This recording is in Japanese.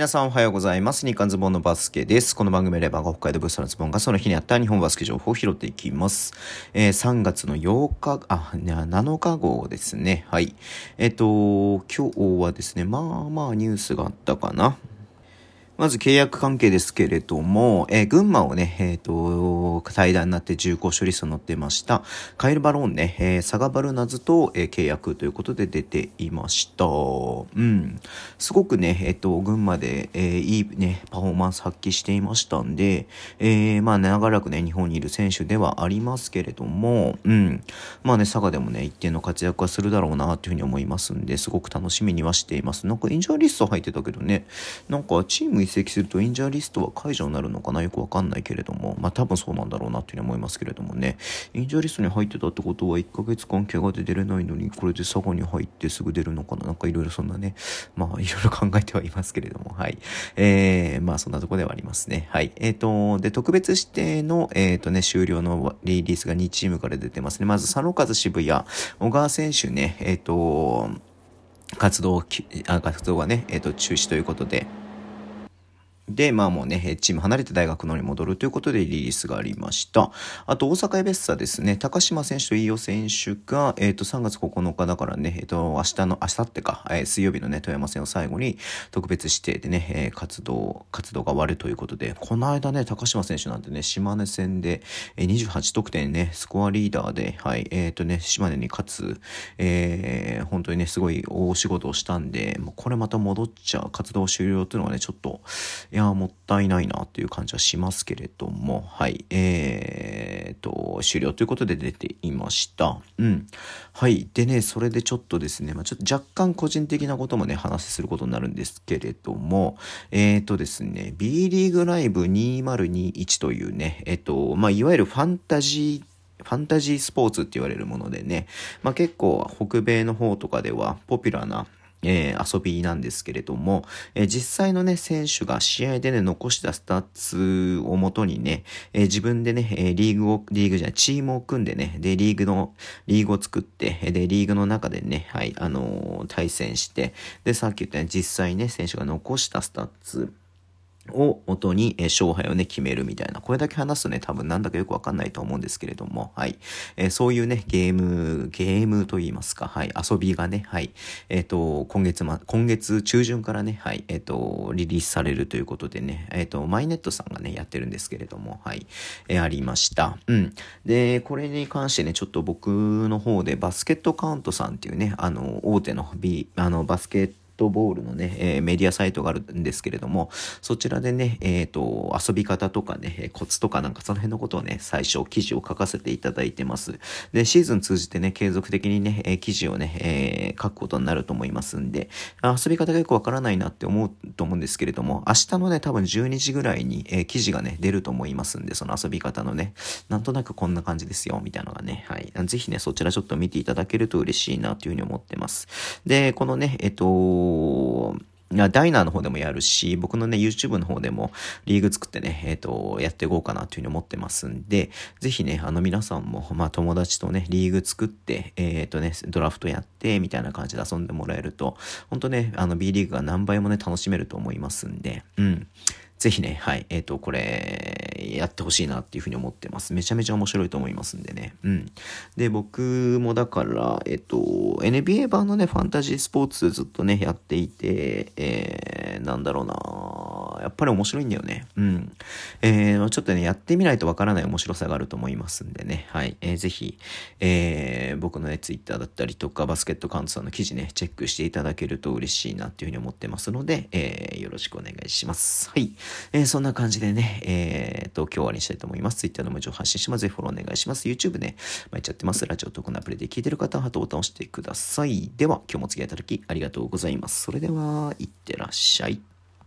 皆さんおはようございます。日刊ズボンのバスケです。この番組では北海道ブースのズボンがその日にあった日本バスケ情報を拾っていきます。えー、3月の8日、あ、7日号ですね。はい。えっ、ー、と、今日はですね、まあまあニュースがあったかな。まず契約関係ですけれども、えー、群馬をね、えっ、ー、と、対談になって重厚処理数載ってました。カイル・バローンね、えー、サガバルナズと、えー、契約ということで出ていました。うん。すごくね、えっ、ー、と、群馬で、えー、いいね、パフォーマンス発揮していましたんで、えー、まあ、長らくね、日本にいる選手ではありますけれども、うん。まあね、佐賀でもね、一定の活躍はするだろうな、というふうに思いますんで、すごく楽しみにはしています。なんか、インジャーリスト入ってたけどね、なんか、チーム籍するとインジャーリストは解除になるのかな？よくわかんないけれども、まあ多分そうなんだろうなっていうふうに思いますけれどもね、インジャーリストに入ってたってことは1ヶ月間怪我で出れないのに、これで佐賀に入ってすぐ出るのかな？なんかいろいろそんなね、まあいろいろ考えてはいますけれども、はい。えー、まあそんなとこではありますね。はい。えっ、ー、と、で、特別指定の、えっ、ー、とね、終了のリリースが2チームから出てますね。まず、佐野和渋谷、小川選手ね、えっ、ー、と、活動、活動がね、えっ、と、中止ということで、で、まあもうね、チーム離れて大学のに戻るということでリリースがありました。あと、大阪エベッサですね、高島選手と飯尾選手が、えっ、ー、と、3月9日だからね、えっ、ー、と、明日の、明後日か、えー、水曜日のね、富山戦を最後に特別指定でね、えー、活動、活動が終わるということで、この間ね、高島選手なんてね、島根戦で、えー、28得点ね、スコアリーダーで、はい、えっ、とね、島根に勝つ、えー、本当にね、すごい大仕事をしたんで、もうこれまた戻っちゃう、活動終了っていうのはね、ちょっと、いや、やもったいないなっていう感じはしますけれども、はい、えーと、終了ということで出ていました。うん。はい。でね、それでちょっとですね、まあ、ちょっと若干個人的なこともね、話することになるんですけれども、えーとですね、B リーグライブ2021というね、えっ、と、まあ、いわゆるファンタジーファンタジースポーツって言われるものでね、まあ、結構北米の方とかではポピュラーなえー、遊びなんですけれども、えー、実際のね、選手が試合でね、残したスタッツをもとにね、えー、自分でね、えリーグを、リーグじゃない、チームを組んでね、で、リーグの、リーグを作って、で、リーグの中でね、はい、あの対戦して、で、さっき言ったように実際ね、選手が残したスタッツ、を元に、え勝敗をね、決めるみたいな。これだけ話すとね、多分なんだかよくわかんないと思うんですけれども、はい。えー、そういうね、ゲーム、ゲームと言いますか、はい。遊びがね、はい。えっ、ー、と、今月ま、今月中旬からね、はい。えっ、ー、と、リリースされるということでね、えっ、と、マイネットさんがね、やってるんですけれども、はい。えありました。うん。で、これに関してね、ちょっと僕の方でバスケットカウントさんっていうね、あの、大手の B、あの、バスケットトボールのね、えー、メディアサイトがあるんですけれども、そちらでね、えっ、ー、と、遊び方とかね、コツとかなんかその辺のことをね、最初記事を書かせていただいてます。で、シーズン通じてね、継続的にね、記事をね、えー、書くことになると思いますんで、遊び方がよくわからないなって思うと思うんですけれども、明日のね、多分12時ぐらいに、えー、記事がね、出ると思いますんで、その遊び方のね、なんとなくこんな感じですよ、みたいなのがね、はい。ぜひね、そちらちょっと見ていただけると嬉しいなというふうに思ってます。で、このね、えっと、ダイナーの方でもやるし、僕のね、YouTube の方でもリーグ作ってね、えっ、ー、と、やっていこうかなというふうに思ってますんで、ぜひね、あの皆さんも、まあ友達とね、リーグ作って、えっ、ー、とね、ドラフトやって、みたいな感じで遊んでもらえると、本当ね、あの B リーグが何倍もね、楽しめると思いますんで、うん。ぜひね、はい、えっ、ー、と、これ、やってほしいなっていうふうに思ってます。めちゃめちゃ面白いと思いますんでね。うん。で、僕もだから、えっ、と、NBA 版のね、ファンタジースポーツずっとね、やっていて、えー、なんだろうなやっぱり面白いんだよね。うん。えー、ちょっとね、やってみないとわからない面白さがあると思いますんでね。はい。えー、ぜひ、えー、僕のね、Twitter だったりとか、バスケットカウントさんの記事ね、チェックしていただけると嬉しいなっていうふうに思ってますので、えー、よろしくお願いします。はい。えー、そんな感じでね、えー、と、今日終わりにしたいと思います。Twitter の文字を発信します。ぜひフォローお願いします。YouTube ね、毎日やってます。ラジオトークのアプリで聞いてる方はハートボタンを押してください。では、今日もお付き合いいただきありがとうございます。それでは、いってらっしゃい。